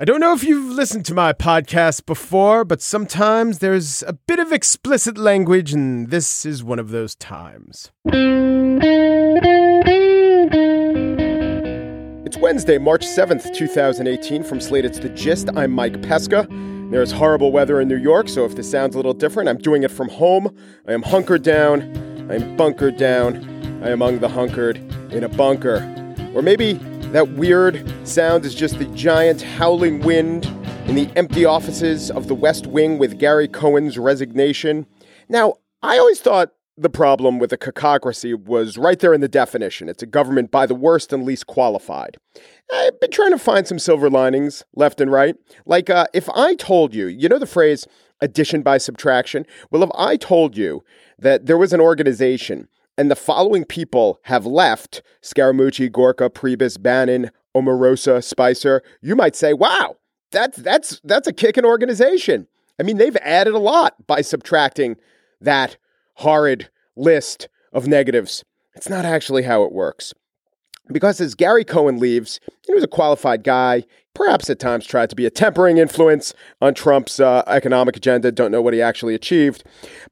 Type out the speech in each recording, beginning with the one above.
I don't know if you've listened to my podcast before, but sometimes there's a bit of explicit language, and this is one of those times. It's Wednesday, March 7th, 2018. From Slate, it's The Gist. I'm Mike Pesca. There's horrible weather in New York, so if this sounds a little different, I'm doing it from home. I am hunkered down. I am bunkered down. I am among the hunkered in a bunker. Or maybe that weird sound is just the giant howling wind in the empty offices of the West Wing with Gary Cohn's resignation. Now, I always thought the problem with the cacocracy was right there in the definition. It's a government by the worst and least qualified. I've been trying to find some silver linings left and right. Like, uh, if I told you, you know the phrase addition by subtraction? Well, if I told you that there was an organization and the following people have left Scaramucci, Gorka, Priebus, Bannon, Omarosa, Spicer, you might say, wow, that's, that's, that's a kicking organization. I mean, they've added a lot by subtracting that horrid list of negatives. It's not actually how it works. Because as Gary Cohn leaves, he was a qualified guy, perhaps at times tried to be a tempering influence on Trump's uh, economic agenda, don't know what he actually achieved.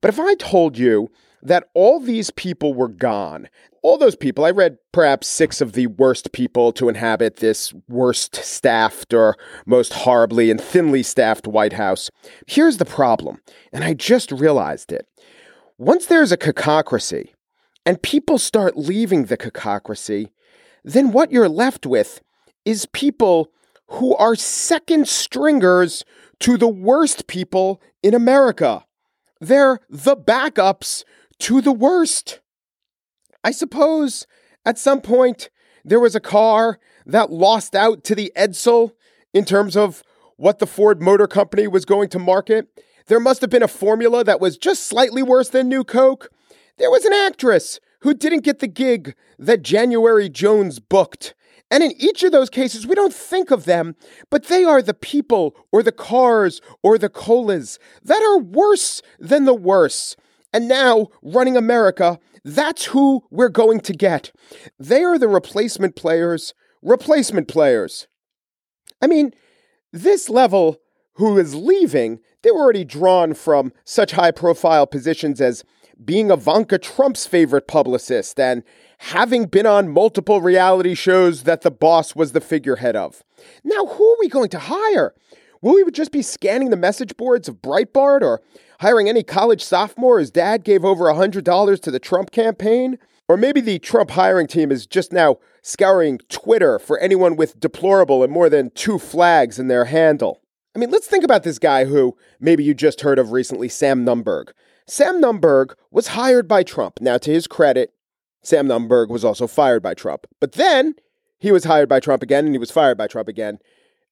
But if I told you that all these people were gone. All those people, I read perhaps six of the worst people to inhabit this worst staffed or most horribly and thinly staffed White House. Here's the problem, and I just realized it. Once there's a cacocracy and people start leaving the cacocracy, then what you're left with is people who are second stringers to the worst people in America. They're the backups to the worst. I suppose at some point there was a car that lost out to the Edsel in terms of what the Ford Motor Company was going to market. There must have been a formula that was just slightly worse than New Coke. There was an actress who didn't get the gig that January Jones booked. And in each of those cases, we don't think of them, but they are the people or the cars or the colas that are worse than the worst. And now, running America, that's who we're going to get. They are the replacement players, replacement players. I mean, this level who is leaving, they were already drawn from such high profile positions as being Ivanka Trump's favorite publicist and having been on multiple reality shows that the boss was the figurehead of. Now, who are we going to hire? Will we just be scanning the message boards of Breitbart or hiring any college sophomore his dad gave over $100 to the Trump campaign? Or maybe the Trump hiring team is just now scouring Twitter for anyone with deplorable and more than two flags in their handle. I mean, let's think about this guy who maybe you just heard of recently, Sam Nunberg. Sam Nunberg was hired by Trump. Now, to his credit, Sam Nunberg was also fired by Trump. But then he was hired by Trump again and he was fired by Trump again.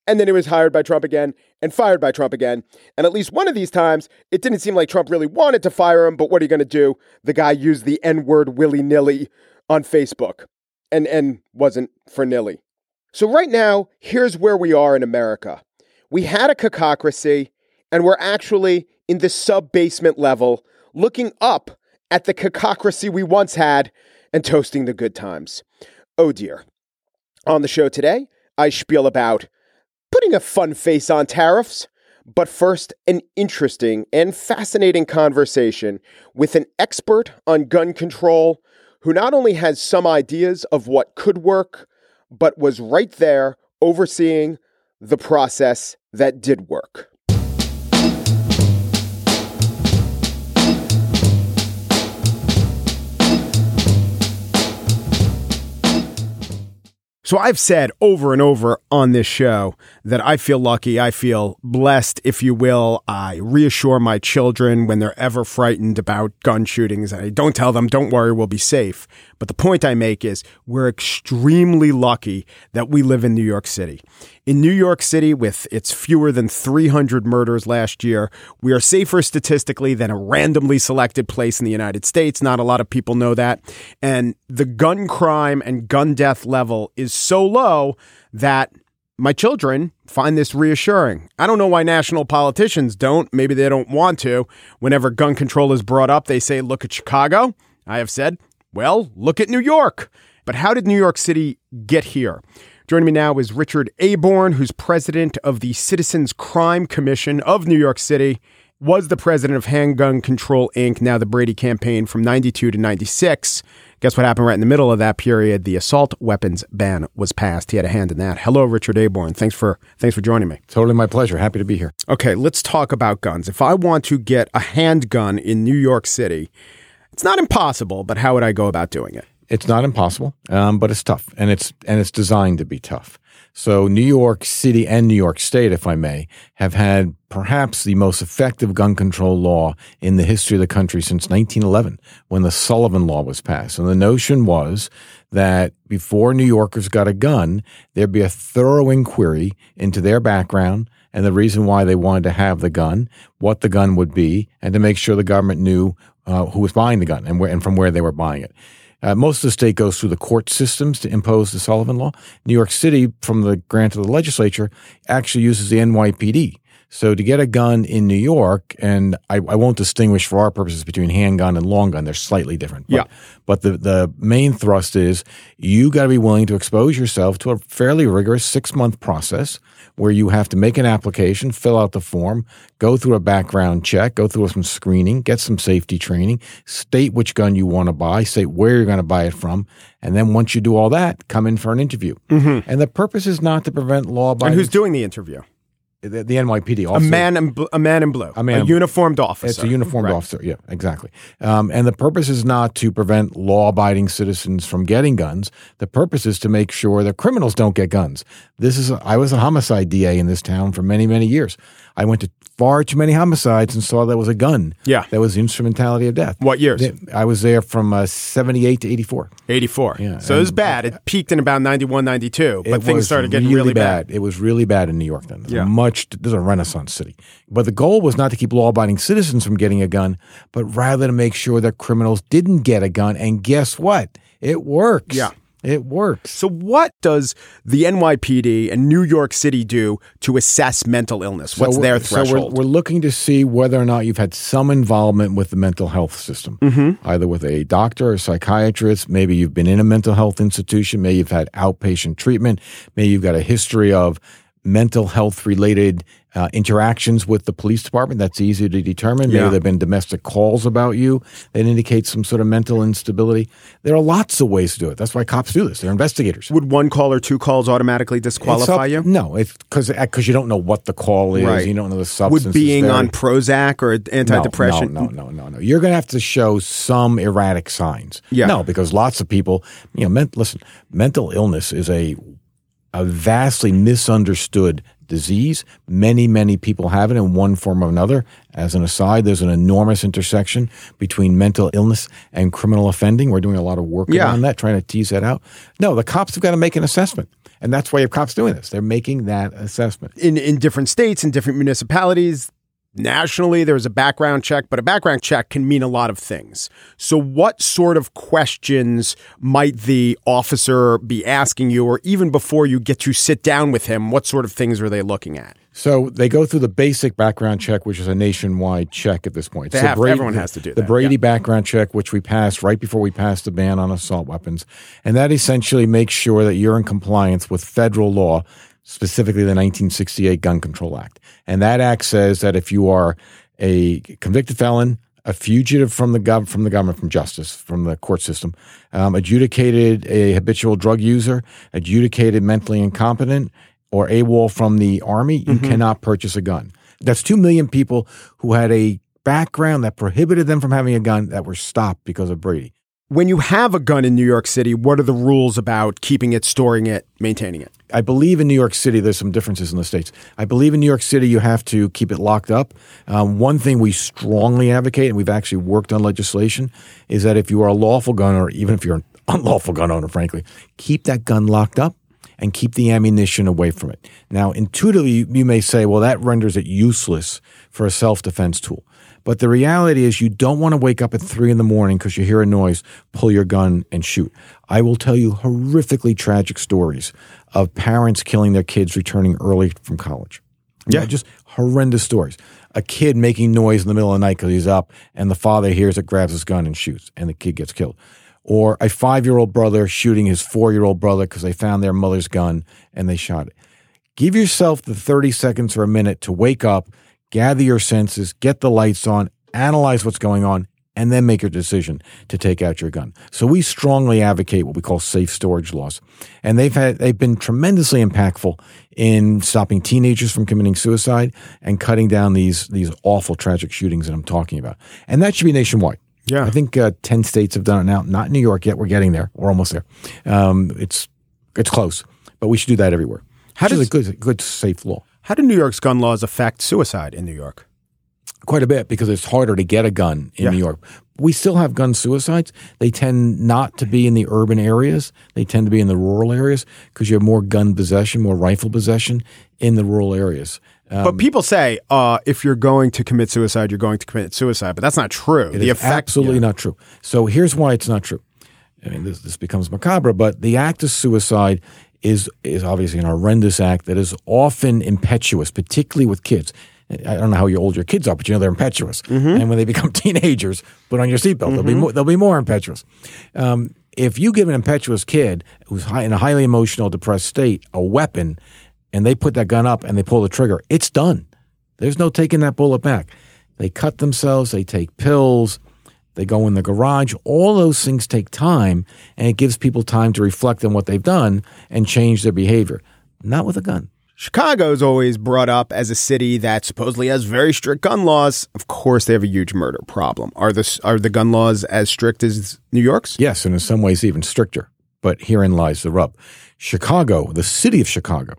And then he was hired by Trump again and fired by Trump again. And at least one of these times, it didn't seem like Trump really wanted to fire him, but what are you going to do? The guy used the N word willy nilly on Facebook and, and wasn't for nilly. So, right now, here's where we are in America. We had a cacocracy, and we're actually in the sub basement level, looking up at the cacocracy we once had and toasting the good times. Oh dear. On the show today, I spiel about putting a fun face on tariffs. But first, an interesting and fascinating conversation with an expert on gun control who not only has some ideas of what could work, but was right there overseeing the process that did work. So I've said over and over on this show that I feel lucky, I feel blessed, if you will. I reassure my children when they're ever frightened about gun shootings. I don't tell them, don't worry, we'll be safe. But the point I make is we're extremely lucky that we live in New York City. In New York City, with its fewer than 300 murders last year, we are safer statistically than a randomly selected place in the United States. Not a lot of people know that. And the gun crime and gun death level is so low that my children find this reassuring. I don't know why national politicians don't. Maybe they don't want to. Whenever gun control is brought up, they say, look at Chicago. I have said, well, look at New York. But how did New York City get here? Joining me now is Richard Aborn, who's president of the Citizens Crime Commission of New York City, was the president of Handgun Control Inc., now the Brady campaign from 92 to 96. Guess what happened right in the middle of that period? The assault weapons ban was passed. He had a hand in that. Hello, Richard Aborn. Thanks for thanks for joining me. Totally my pleasure. Happy to be here. Okay, let's talk about guns. If I want to get a handgun in New York City, it's not impossible, but how would I go about doing it? It's not impossible, um, but it's tough, and it's and it's designed to be tough. So New York City and New York State, if I may, have had perhaps the most effective gun control law in the history of the country since 1911, when the Sullivan Law was passed. And the notion was that before New Yorkers got a gun, there'd be a thorough inquiry into their background and the reason why they wanted to have the gun, what the gun would be, and to make sure the government knew uh, who was buying the gun and where and from where they were buying it. Uh, most of the state goes through the court systems to impose the Sullivan Law. New York City, from the grant of the legislature, actually uses the NYPD. So to get a gun in New York, and I, I, won't distinguish for our purposes between handgun and long gun; they're slightly different. But, yeah. But the the main thrust is you got to be willing to expose yourself to a fairly rigorous six month process where you have to make an application, fill out the form, go through a background check, go through some screening, get some safety training, state which gun you want to buy, state where you're going to buy it from, and then once you do all that, come in for an interview. Mm-hmm. And the purpose is not to prevent law abiding. And who's doing the interview? The, the NYPD. Also, a man in bl- a man in blue, a, man a uniformed officer. It's a uniformed right. officer. Yeah, exactly. Um, and the purpose is not to prevent law-abiding citizens from getting guns. The purpose is to make sure that criminals don't get guns. This is. A, I was a homicide DA in this town for many many years. I went to far too many homicides and saw that was a gun. Yeah. That was the instrumentality of death. What years? I was there from uh, 78 to 84. 84. Yeah. So it was bad. It peaked in about 91, 92, but things started getting really, really bad. bad. It was really bad in New York then. Yeah. Much, this is a renaissance city. But the goal was not to keep law abiding citizens from getting a gun, but rather to make sure that criminals didn't get a gun. And guess what? It works. Yeah. It works. So, what does the NYPD and New York City do to assess mental illness? What's so their threshold? So, we're, we're, looking to see whether or not you've had some involvement with the mental health system, mm-hmm. either with a doctor or psychiatrist. Maybe you've been in a mental health institution. Maybe you've had outpatient treatment. Maybe you've got a history of mental health related uh, interactions with the police department. That's easy to determine. Maybe yeah. there have been domestic calls about you that indicate some sort of mental instability. There are lots of ways to do it. That's why cops do this. They're investigators. Would one call or two calls automatically disqualify up, you? No, because because you don't know what the call is. Right. You don't know the substance. Would being on Prozac or antidepressant? No, no, no, no, no. You're going to have to show some erratic signs. Yeah. No, because lots of people, you know, men, listen, mental illness is a a vastly misunderstood disease. Many, many people have it in one form or another. As an aside, there's an enormous intersection between mental illness and criminal offending. We're doing a lot of work yeah. on that, trying to tease that out. No, the cops have got to make an assessment. And that's why you have cops doing this. They're making that assessment. In in different states, in different municipalities, nationally there's a background check, but a background check can mean a lot of things. So, what sort of questions might the officer be asking you, or even before you get to sit down with him, what sort of things are they looking at? So they go through the basic background check, which is a nationwide check at this point. They so have, Brady, everyone has to do the that, Brady yeah. background check, which we passed right before we passed the ban on assault weapons, and that essentially makes sure that you're in compliance with federal law specifically the 1968 Gun Control Act. And that act says that if you are a convicted felon, a fugitive from the gov- from the government, from justice, from the court system, um, adjudicated a habitual drug user, adjudicated mentally incompetent, or AWOL from the army, you mm-hmm. cannot purchase a gun. That's two million people who had a background that prohibited them from having a gun that were stopped because of Brady. When you have a gun in New York City, what are the rules about keeping it, storing it, maintaining it? I believe in New York City, there's some differences in the states. I believe in New York City, you have to keep it locked up. Um, one thing we strongly advocate, and we've actually worked on legislation, is that if you are a lawful gun owner, even if you're an unlawful gun owner, frankly, keep that gun locked up and keep the ammunition away from it. Now, intuitively, you may say, well, that renders it useless for a self defense tool. But the reality is, you don't want to wake up at three in the morning because you hear a noise, pull your gun and shoot. I will tell you horrifically tragic stories of parents killing their kids returning early from college. Yeah, you know, just horrendous stories. A kid making noise in the middle of the night because he's up, and the father hears it, grabs his gun, and shoots, and the kid gets killed. or a five year old brother shooting his four year old brother because they found their mother's gun and they shot it. Give yourself the 30 seconds or a minute to wake up, gather your senses, get the lights on, analyze what's going on, and then make your decision to take out your gun. So we strongly advocate what we call safe storage laws. And they've had they've been tremendously impactful in stopping teenagers from committing suicide and cutting down these these awful tragic shootings that I'm talking about. And that should be nationwide. Yeah. I think uh, 10 states have done it now. Not New York yet. We're getting there. We're almost there. Um, it's it's close, but we should do that everywhere. How does- a good good safe law? How do New York's gun laws affect suicide in New York? quite a bit because it's harder to get a gun in Yeah. New York. We still have gun suicides. They tend not to be in the urban areas. They tend to be in the rural areas because you have more gun possession, more rifle possession in the rural areas. Um, but people say uh, if you're going to commit suicide, you're going to commit suicide, but that's not true. It the effect, absolutely not true. So here's why it's not true. I mean, this, this becomes macabre, but the act of suicide is is obviously an horrendous act that is often impetuous, particularly with kids. I don't know how old your kids are, but you know they're impetuous. And when they become teenagers, put on your seatbelt. They'll be more, they'll be more impetuous. Um, if you give an impetuous kid who's high, in a highly emotional, depressed state a weapon, and they put that gun up and they pull the trigger, it's done. There's no taking that bullet back. They cut themselves, they take pills, they go in the garage. All those things take time, and it gives people time to reflect on what they've done and change their behavior. Not with a gun. Chicago's always brought up as a city that supposedly has very strict gun laws. Of course, they have a huge murder problem. Are the are the gun laws as strict as New York's? Yes, and in some ways even stricter. But herein lies the rub. Chicago, the city of Chicago,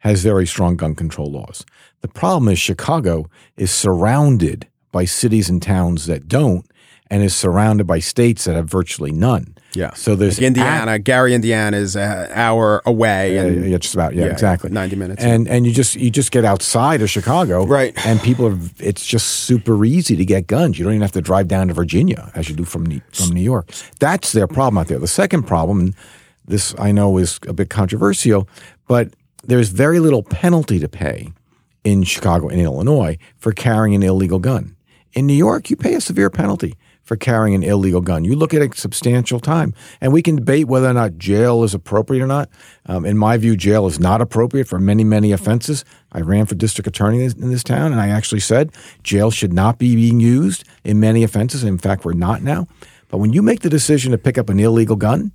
has very strong gun control laws. The problem is Chicago is surrounded by cities and towns that don't, and is surrounded by states that have virtually none. Yeah. So there's Like Indiana, Gary, Indiana is an hour away, Yeah, and yeah, just about. Yeah, yeah, exactly. 90 minutes. And and you just you just get outside of Chicago, Right. And people are. It's just super easy to get guns. You don't even have to drive down to Virginia as you do from New, from New York. That's their problem out there. The second problem, and this I know is a bit controversial, but there's very little penalty to pay in Chicago and Illinois for carrying an illegal gun. In New York, you pay a severe penalty for carrying an illegal gun. You look at a substantial time, and we can debate whether or not jail is appropriate or not. Um, in my view, jail is not appropriate for many, many offenses. I ran for district attorney in this town, and I actually said jail should not be being used in many offenses. In fact, we're not now. But when you make the decision to pick up an illegal gun,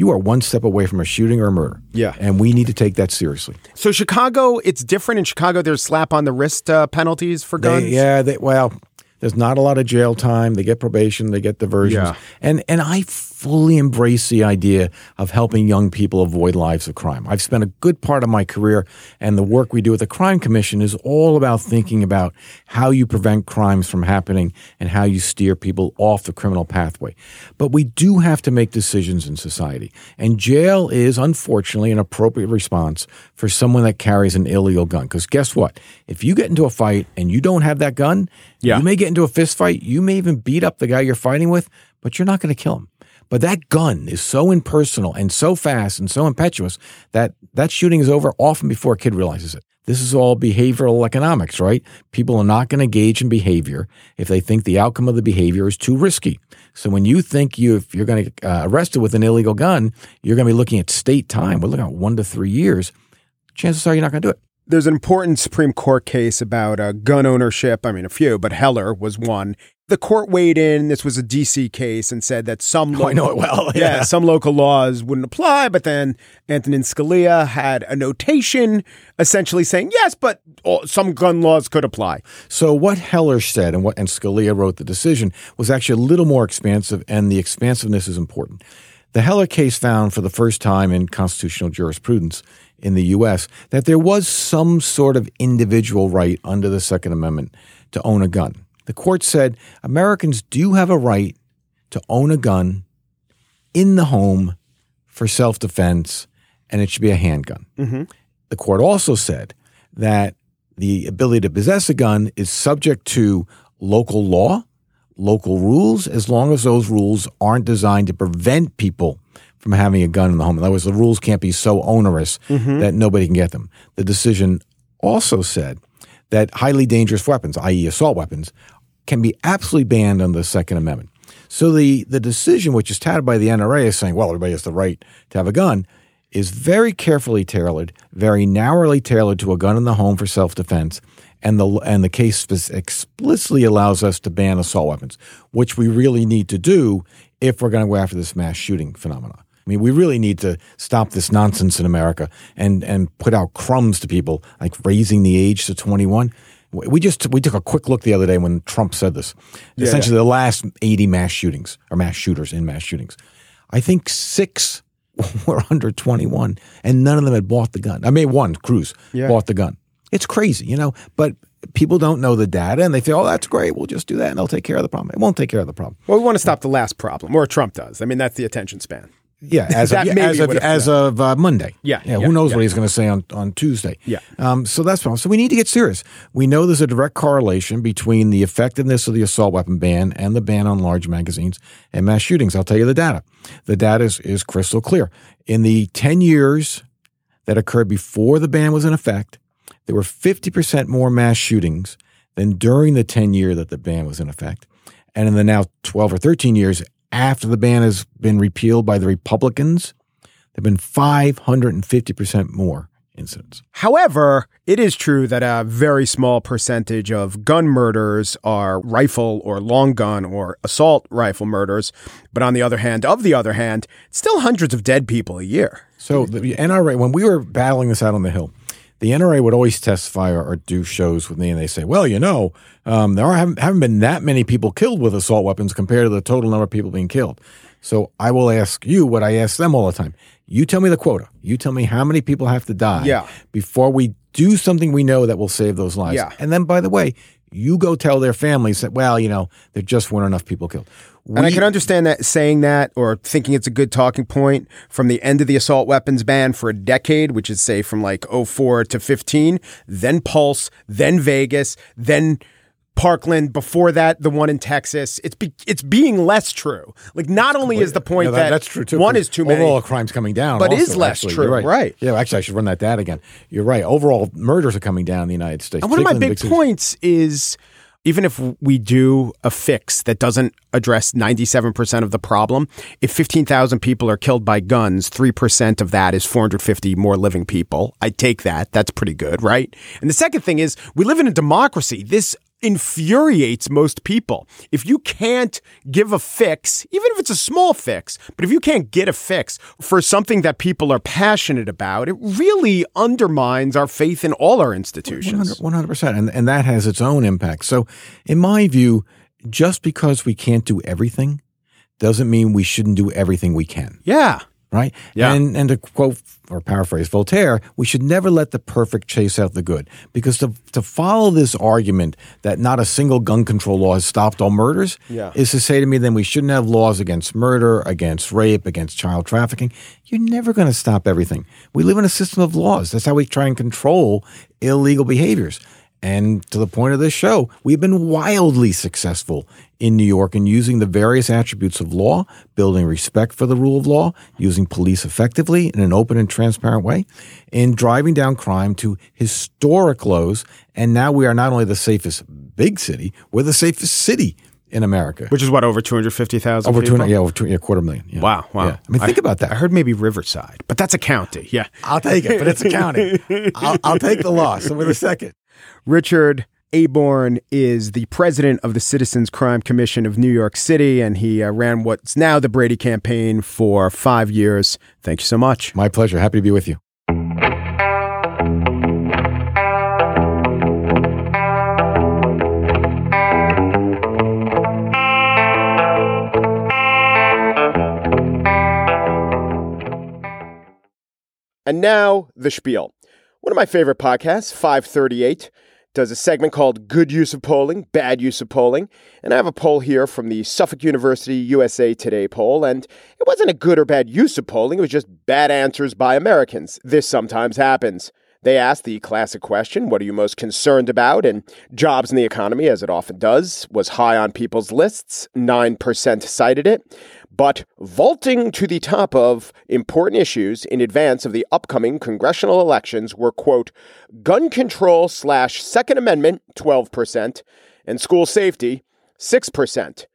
you are one step away from a shooting or a murder. Yeah. And we need to take that seriously. so Chicago, it's different. In Chicago, there's slap on the wrist uh, penalties for guns. They, yeah, they, well, there's not a lot of jail time. They get probation, they get diversions, Yeah. and and I fully embrace the idea of helping young people avoid lives of crime. I've spent a good part of my career, and the work we do at the Crime Commission is all about thinking about how you prevent crimes from happening and how you steer people off the criminal pathway. But we do have to make decisions in society, and jail is unfortunately an appropriate response for someone that carries an illegal gun. Because guess what? If you get into a fight and you don't have that gun, Yeah. you may get into a fist fight. You may even beat up the guy you're fighting with, but you're not going to kill him. But that gun is so impersonal and so fast and so impetuous that that shooting is over often before a kid realizes it. This is all behavioral economics, right? People are not going to engage in behavior if they think the outcome of the behavior is too risky. So when you think you, if you're going to get uh, arrested with an illegal gun, you're going to be looking at state time. We're looking at one to three years. Chances are you're not going to do it. There's an important Supreme Court case about uh, gun ownership. I mean, a few, but Heller was one. The court weighed in. This was a DC case and said that some Oh, I know it well. yeah. Yeah. some local laws wouldn't apply. But then Antonin Scalia had a notation essentially saying yes, but some gun laws could apply. So what Heller said and what and Scalia wrote the decision was actually a little more expansive, and the expansiveness is important. The Heller case found for the first time in constitutional jurisprudence in the U.S. that there was some sort of individual right under the Second Amendment to own a gun. The court said Americans do have a right to own a gun in the home for self defense, and it should be a handgun. Mm-hmm. The court also said that the ability to possess a gun is subject to local law, local rules, as long as those rules aren't designed to prevent people from having a gun in the home. In other words, the rules can't be so onerous mm-hmm. that nobody can get them. The decision also said that highly dangerous weapons, i.e., assault weapons, can be absolutely banned under the Second Amendment. So the, the decision, which is touted by the NRA, is saying, well, everybody has the right to have a gun, is very carefully tailored, very narrowly tailored to a gun in the home for self defense. And the, and the case explicitly allows us to ban assault weapons, which we really need to do if we're going to go after this mass shooting phenomenon. I mean, we really need to stop this nonsense in America and, and put out crumbs to people, like raising the age to 21. We just we took a quick look the other day when Trump said this. Yeah, Essentially, yeah. the last 80 mass shootings or mass shooters in mass shootings, I think six were under 21, and none of them had bought the gun. I mean, one Cruz yeah. bought the gun. It's crazy, you know. But people don't know the data, and they feel, "Oh, that's great. We'll just do that, and they'll take care of the problem." It won't take care of the problem. Well, we want to stop the last problem, or Trump does. I mean, that's the attention span. Yeah, as of, as of, as of uh, Monday. Yeah, yeah. yeah who knows what he's going to say on, on Tuesday? Yeah. Um, so that's problem. So we need to get serious. We know there's a direct correlation between the effectiveness of the assault weapon ban and the ban on large magazines and mass shootings. I'll tell you the data. The data is, is crystal clear. In the 10 years that occurred before the ban was in effect, there were 50% more mass shootings than during the 10 year that the ban was in effect. And in the now 12 or 13 years after the ban has been repealed by the Republicans, there have been 550% more incidents. However, it is true that a very small percentage of gun murders are rifle or long gun or assault rifle murders. But on the other hand, of the other hand, still hundreds of dead people a year. So the NRA, when we were battling this out on the Hill, the NRA would always testify or, or, do shows with me, and they say, "Well, you know, um, there are, haven't, haven't been that many people killed with assault weapons compared to the total number of people being killed." So I will ask you what I ask them all the time. You tell me the quota. You tell me how many people have to die yeah. before we do something we know that will save those lives. Yeah. And then, by the way, you go tell their families that, well, you know, there just weren't enough people killed. We, and I can understand that saying that or thinking it's a good talking point from the end of the assault weapons ban for a decade, which is say from like 04 to 15, then Pulse, then Vegas, then Parkland. Before that, the one in Texas. It's be, it's being less true. Like not only is the point that, that, that's true too. One is too many. Overall crimes coming down, but also, is less actually. true. Right. right. Yeah, actually, I should run that data again. You're right. Overall murders are coming down in the United States. And one of my big, big points is even if we do a fix that doesn't address 97% of the problem, if 15,000 people are killed by guns, 3% of that is 450 more living people. I take that. That's pretty good, right? And the second thing is we live in a democracy. This infuriates most people. If you can't give a fix, even if it's a small fix, but if you can't get a fix for something that people are passionate about, it really undermines our faith in all our institutions. 100%. 100%. And, and that has its own impact. So, in my view, just because we can't do everything doesn't mean we shouldn't do everything we can. Yeah right? Yeah. And and to quote or paraphrase Voltaire, we should never let the perfect chase out the good. Because to to follow this argument that not a single gun control law has stopped all murders yeah. is to say to me then we shouldn't have laws against murder, against rape, against child trafficking. You're never going to stop everything. We live in a system of laws. That's how we try and control illegal behaviors. And to the point of this show, we've been wildly successful in New York in using the various attributes of law, building respect for the rule of law, using police effectively in an open and transparent way, in driving down crime to historic lows. And now we are not only the safest big city, we're the safest city in America. Which is what, over 250,000 Over 200, yeah, over two, yeah, quarter million. Yeah. Wow, wow. Yeah. I mean, think I, about that. I heard maybe Riverside, but that's a county. Yeah. I'll take it, but it's a county. I'll, I'll take the loss. So with a second. Richard Aborn is the president of the Citizens Crime Commission of New York City, and he uh, ran what's now the Brady campaign for five years. Thank you so much. My pleasure. Happy to be with you. And now, the spiel. One of my favorite podcasts, 538 does a segment called Good Use of Polling, Bad Use of Polling. And I have a poll here from the Suffolk University USA Today poll. And it wasn't a good or bad use of polling, it was just bad answers by Americans. This sometimes happens. They asked the classic question, What are you most concerned about? And jobs in the economy, as it often does, was high on people's lists. 9% cited it but vaulting to the top of important issues in advance of the upcoming congressional elections were, quote, gun control slash Second Amendment, 12%, and school safety, 6%.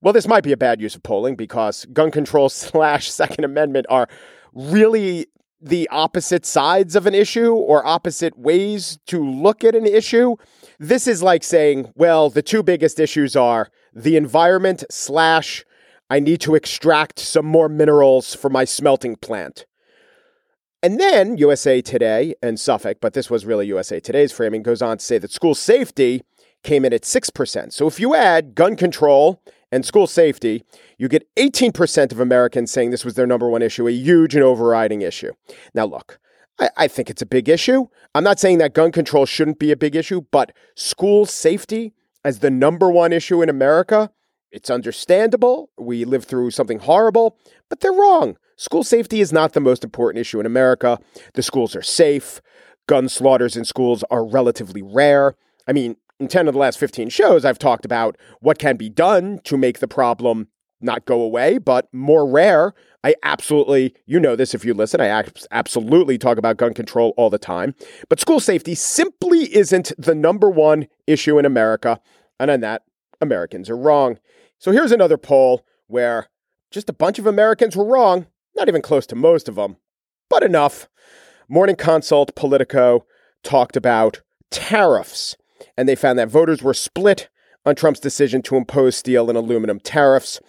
well, this might be a bad use of polling because gun control slash Second Amendment are really the opposite sides of an issue or opposite ways to look at an issue. This is like saying, well, the two biggest issues are the environment slash I need to extract some more minerals for my smelting plant. And then USA Today and Suffolk, but this was really USA Today's framing, goes on to say that school safety came in at 6%. So if you add gun control and school safety, you get 18% of Americans saying this was their number one issue, a huge and overriding issue. Now, look, I, I, think it's a big issue. I'm not saying that gun control shouldn't be a big issue, but school safety as the number one issue in America, it's understandable. We lived through something horrible, but they're wrong. School safety is not the most important issue in America. The schools are safe. Gun slaughters in schools are relatively rare. I mean, in 10 of the last 15 shows, I've talked about what can be done to make the problem not go away, but more rare. I absolutely, you know this if you listen, I absolutely talk about gun control all the time. But school safety simply isn't the number one issue in America. And on that, Americans are wrong. So here's another poll where just a bunch of Americans were wrong, not even close to most of them, but enough. Morning Consult Politico talked about tariffs and they found that voters were split on Trump's decision to impose steel and aluminum tariffs.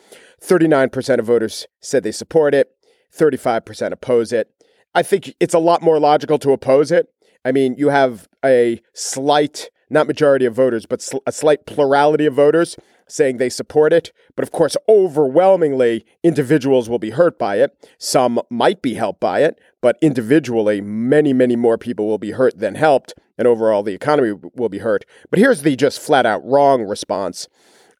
39% of voters said they support it, 35% oppose it. I think it's a lot more logical to oppose it. I mean, you have a slight, not majority of voters, but sl- a slight plurality of voters saying they support it. But of course, overwhelmingly, individuals will be hurt by it. Some might be helped by it, but individually, many, many more people will be hurt than helped. And overall, the economy will be hurt. But here's the just flat out wrong response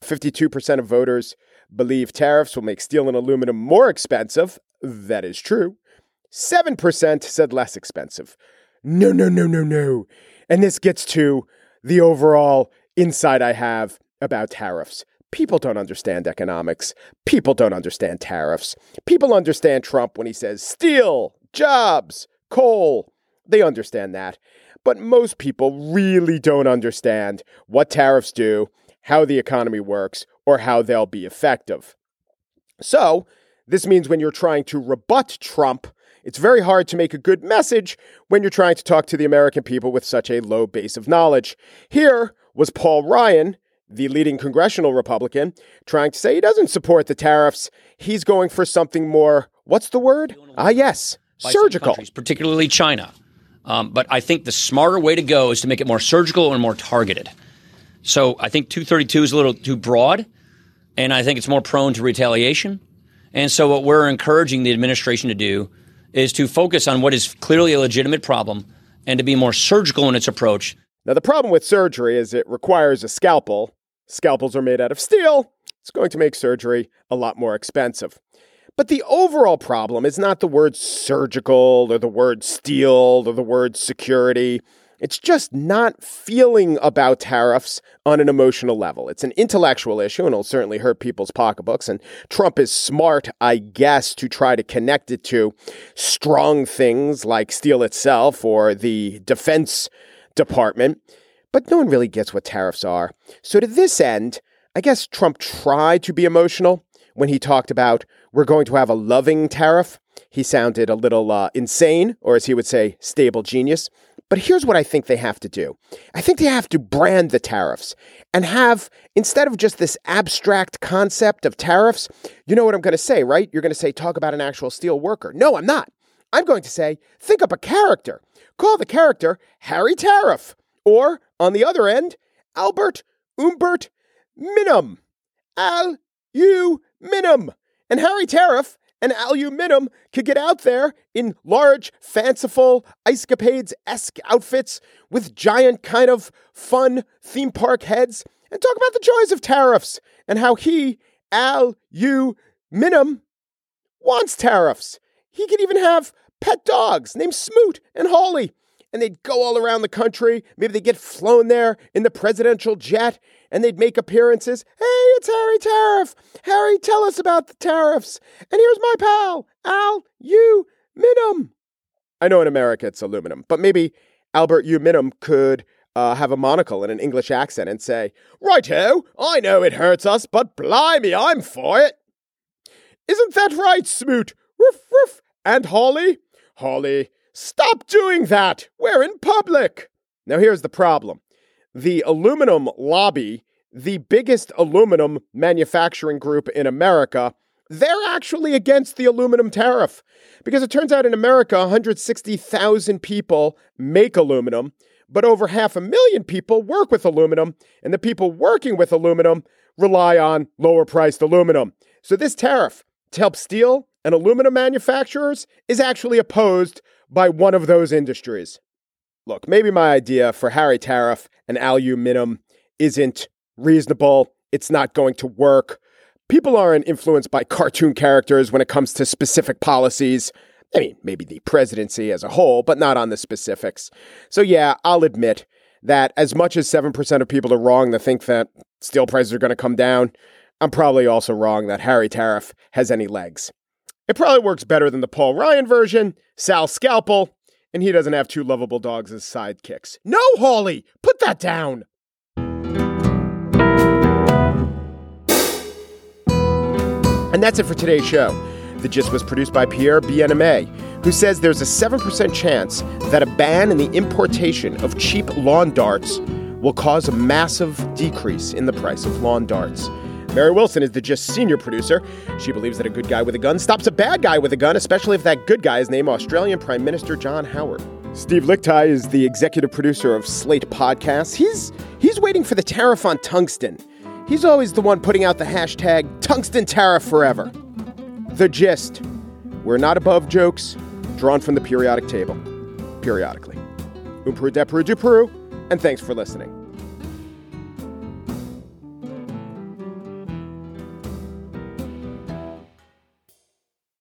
52% of voters believe tariffs will make steel and aluminum more expensive. That is true. 7% said less expensive. No, no, no, no, no. And this gets to the overall insight I have about tariffs. People don't understand economics. People don't understand tariffs. People understand Trump when he says steel, jobs, coal. They understand that. But most people really don't understand what tariffs do, how the economy works, or how they'll be effective. So, this means when you're trying to rebut Trump, it's very hard to make a good message when you're trying to talk to the American people with such a low base of knowledge. Here was Paul Ryan the leading congressional Republican, trying to say he doesn't support the tariffs. He's going for something more, what's the word? Ah, yes, surgical. Particularly China. Um, but I think the smarter way to go is to make it more surgical and more targeted. So I think 232 is a little too broad, and I think it's more prone to retaliation. And so what we're encouraging the administration to do is to focus on what is clearly a legitimate problem and to be more surgical in its approach. Now, the problem with surgery is it requires a scalpel, Scalpels are made out of steel. It's going to make surgery a lot more expensive. But the overall problem is not the word surgical or the word steel or the word security. It's just not feeling about tariffs on an emotional level. It's an intellectual issue and it'll certainly hurt people's pocketbooks. And Trump is smart, I guess, to try to connect it to strong things like steel itself or the Defense Department but no one really gets what tariffs are. So, to this end, I guess Trump tried to be emotional when he talked about we're going to have a loving tariff. He sounded a little uh, insane, or as he would say, stable genius. But here's what I think they have to do I think they have to brand the tariffs and have, instead of just this abstract concept of tariffs, you know what I'm going to say, right? You're going to say, talk about an actual steel worker. No, I'm not. I'm going to say, think up a character. Call the character Harry Tariff. Or, on the other end, Albert Umbert Minim. Al U Minim. And Harry Tariff and Al U Minim could get out there in large, fanciful, Icecapades esque outfits with giant, kind of fun theme park heads and talk about the joys of tariffs and how he, Al U Minim, wants tariffs. He could even have pet dogs named Smoot and Hawley and they'd go all around the country. Maybe they'd get flown there in the presidential jet and they'd make appearances. Hey, it's Harry Tariff. Harry, tell us about the tariffs. And here's my pal, Al U. Minim. I know in America it's aluminum, but maybe Albert U. Minim could uh, have a monocle and an English accent and say, Righto, I know it hurts us, but blimey, I'm for it. Isn't that right, Smoot? Woof, woof. And Hawley? Hawley, stop doing that. We're in public. Now, here's the problem the aluminum lobby, the biggest aluminum manufacturing group in America, they're actually against the aluminum tariff. Because it turns out in America, 160,000 people make aluminum, but over half a million people work with aluminum, and the people working with aluminum rely on lower priced aluminum. So this tariff to help steel and aluminum manufacturers is actually opposed by one of those industries. Look, maybe my idea for Harry tariff and aluminum isn't reasonable. It's not going to work. People aren't influenced by cartoon characters when it comes to specific policies. I mean, maybe the presidency as a whole, but not on the specifics. So, yeah, I'll admit that as much as 7% of people are wrong to think that steel prices are going to come down, I'm probably also wrong that Harry Tariff has any legs. It probably works better than the Paul Ryan version, Sal Scalpel, and he doesn't have two lovable dogs as sidekicks. No, Hawley, put that down. And that's it for today's show. The Gist was produced by Pierre Bienaimé, who says there's a 7% chance that a ban in the importation of cheap lawn darts will cause a massive decrease in the price of lawn darts. Mary Wilson is the Gist senior producer. She believes that a good guy with a gun stops a bad guy with a gun, especially if that good guy is named Australian Prime Minister John Howard. Steve Lickteig is the executive producer of Slate Podcasts. He's he's waiting for the tariff on tungsten. He's always the one putting out the hashtag tungsten tariff forever. The gist. We're not above jokes drawn from the periodic table. Periodically. Umperu and thanks for listening.